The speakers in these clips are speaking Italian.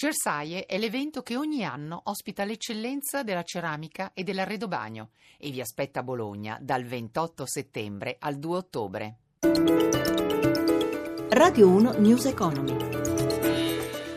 Cersaie è l'evento che ogni anno ospita l'eccellenza della ceramica e dell'arredobagno e vi aspetta a Bologna dal 28 settembre al 2 ottobre. Radio 1 News Economy.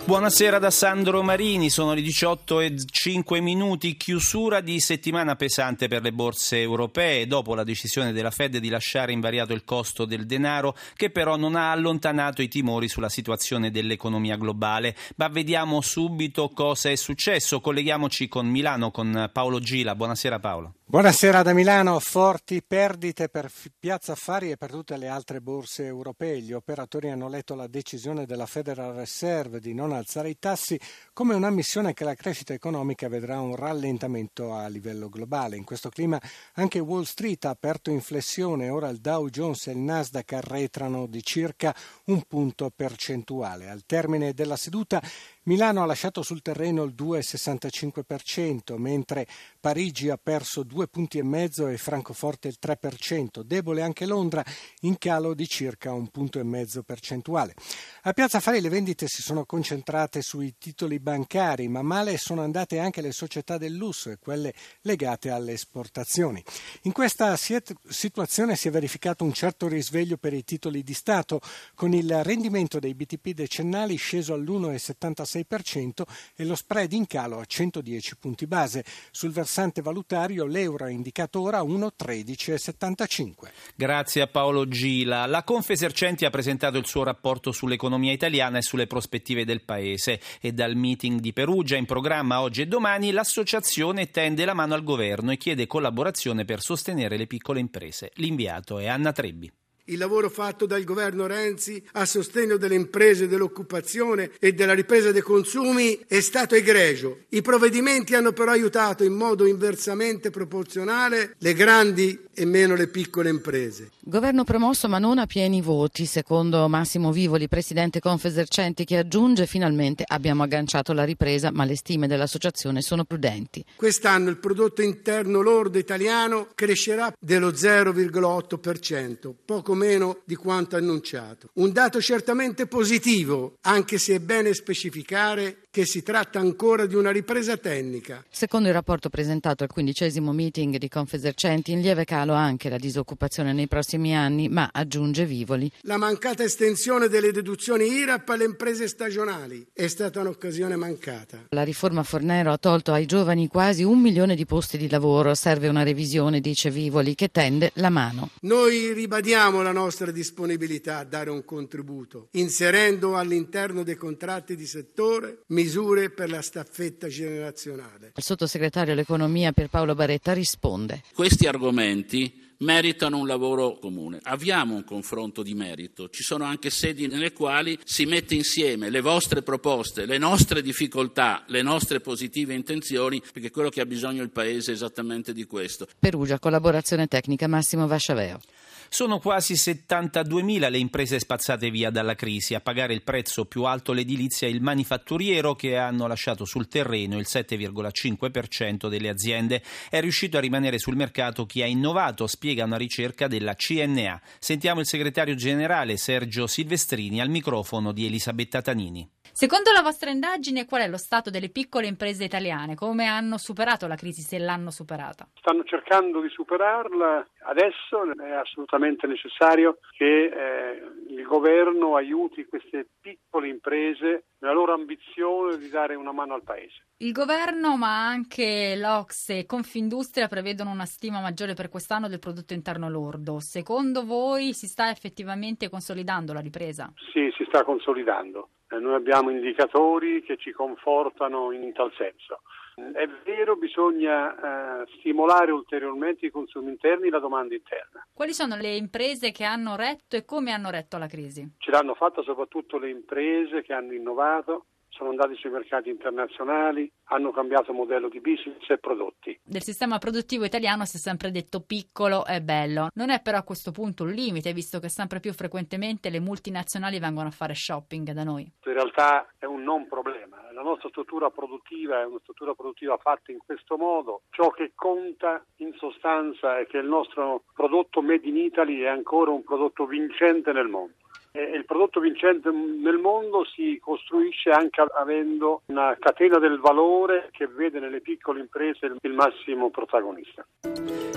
Buonasera da Sandro Marini, sono le 18 e 5 minuti, chiusura di settimana pesante per le borse europee dopo la decisione della Fed di lasciare invariato il costo del denaro che però non ha allontanato i timori sulla situazione dell'economia globale. Ma vediamo subito cosa è successo, colleghiamoci con Milano con Paolo Gila, buonasera Paolo. Buonasera da Milano, forti perdite per Piazza Affari e per tutte le altre borse europee. Gli operatori hanno letto la decisione della Federal Reserve di non alzare i tassi come un'ammissione che la crescita economica vedrà un rallentamento a livello globale. In questo clima anche Wall Street ha aperto in flessione, ora il Dow Jones e il Nasdaq arretrano di circa un punto percentuale. Al termine della seduta Milano ha lasciato sul terreno il 2,65%, mentre Parigi ha perso due punti e Francoforte il 3%. Debole anche Londra, in calo di circa un punto e mezzo percentuale. A Piazza Affari le vendite si sono concentrate sui titoli bancari, ma male sono andate anche le società del lusso e quelle legate alle esportazioni. In questa situazione si è verificato un certo risveglio per i titoli di Stato, con il rendimento dei BTP decennali sceso all'1,76 0,6% e lo spread in calo a 110 punti base. Sul versante valutario l'euro è indicato ora a 1,1375. Grazie a Paolo Gila. La Confesercenti ha presentato il suo rapporto sull'economia italiana e sulle prospettive del paese e dal meeting di Perugia in programma oggi e domani l'associazione tende la mano al governo e chiede collaborazione per sostenere le piccole imprese. L'inviato è Anna Trebbi. Il lavoro fatto dal governo Renzi a sostegno delle imprese, dell'occupazione e della ripresa dei consumi è stato egregio. I provvedimenti hanno però aiutato in modo inversamente proporzionale le grandi e meno le piccole imprese. Governo promosso ma non a pieni voti, secondo Massimo Vivoli, presidente Confesercenti, che aggiunge finalmente abbiamo agganciato la ripresa ma le stime dell'associazione sono prudenti. Quest'anno il prodotto interno lordo italiano crescerà dello 0,8%, poco poco meno di quanto annunciato. Un dato certamente positivo, anche se è bene specificare che si tratta ancora di una ripresa tecnica. Secondo il rapporto presentato al quindicesimo meeting di Confesercenti, in lieve calo anche la disoccupazione nei prossimi anni, ma aggiunge Vivoli. La mancata estensione delle deduzioni IRAP alle imprese stagionali è stata un'occasione mancata. La riforma Fornero ha tolto ai giovani quasi un milione di posti di lavoro. Serve una revisione, dice Vivoli, che tende la mano. Noi ribadiamo la nostra disponibilità a dare un contributo, inserendo all'interno dei contratti di settore misure per la staffetta generazionale. Il sottosegretario all'economia per Paolo Baretta risponde. Questi argomenti meritano un lavoro comune. Avviamo un confronto di merito, ci sono anche sedi nelle quali si mette insieme le vostre proposte, le nostre difficoltà, le nostre positive intenzioni, perché quello che ha bisogno il Paese è esattamente di questo. Perugia, collaborazione tecnica Massimo Vasciaveo. Sono quasi 72.000 le imprese spazzate via dalla crisi. A pagare il prezzo più alto l'edilizia e il manifatturiero che hanno lasciato sul terreno il 7,5% delle aziende. È riuscito a rimanere sul mercato chi ha innovato, spiega una ricerca della CNA. Sentiamo il segretario generale Sergio Silvestrini al microfono di Elisabetta Tanini. Secondo la vostra indagine, qual è lo stato delle piccole imprese italiane? Come hanno superato la crisi, se l'hanno superata? Stanno cercando di superarla. Adesso è assolutamente necessario che eh, il governo aiuti queste piccole imprese nella loro ambizione di dare una mano al Paese. Il governo, ma anche l'Ox e Confindustria prevedono una stima maggiore per quest'anno del prodotto interno lordo. Secondo voi si sta effettivamente consolidando la ripresa? Sì, si sta consolidando. Eh, noi abbiamo indicatori che ci confortano in tal senso. È vero, bisogna eh, stimolare ulteriormente i consumi interni e la domanda interna. Quali sono le imprese che hanno retto e come hanno retto alla crisi? Ce l'hanno fatta soprattutto le imprese che hanno innovato, sono andati sui mercati internazionali, hanno cambiato modello di business e prodotti. Del sistema produttivo italiano si è sempre detto piccolo e bello. Non è però a questo punto un limite, visto che sempre più frequentemente le multinazionali vengono a fare shopping da noi. In realtà è un non problema. La nostra struttura produttiva è una struttura produttiva fatta in questo modo. Ciò che conta in sostanza è che il nostro prodotto Made in Italy è ancora un prodotto vincente nel mondo. E il prodotto vincente nel mondo si costruisce anche avendo una catena del valore che vede nelle piccole imprese il massimo protagonista.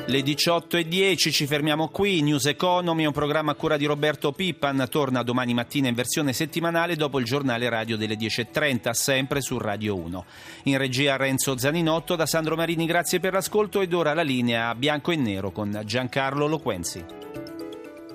Le 18 e 10 ci fermiamo qui. News Economy, un programma a cura di Roberto Pippan, torna domani mattina in versione settimanale dopo il giornale radio delle 10.30, sempre su Radio 1. In regia Renzo Zaninotto, da Sandro Marini, grazie per l'ascolto ed ora la linea bianco e nero con Giancarlo Loquenzi.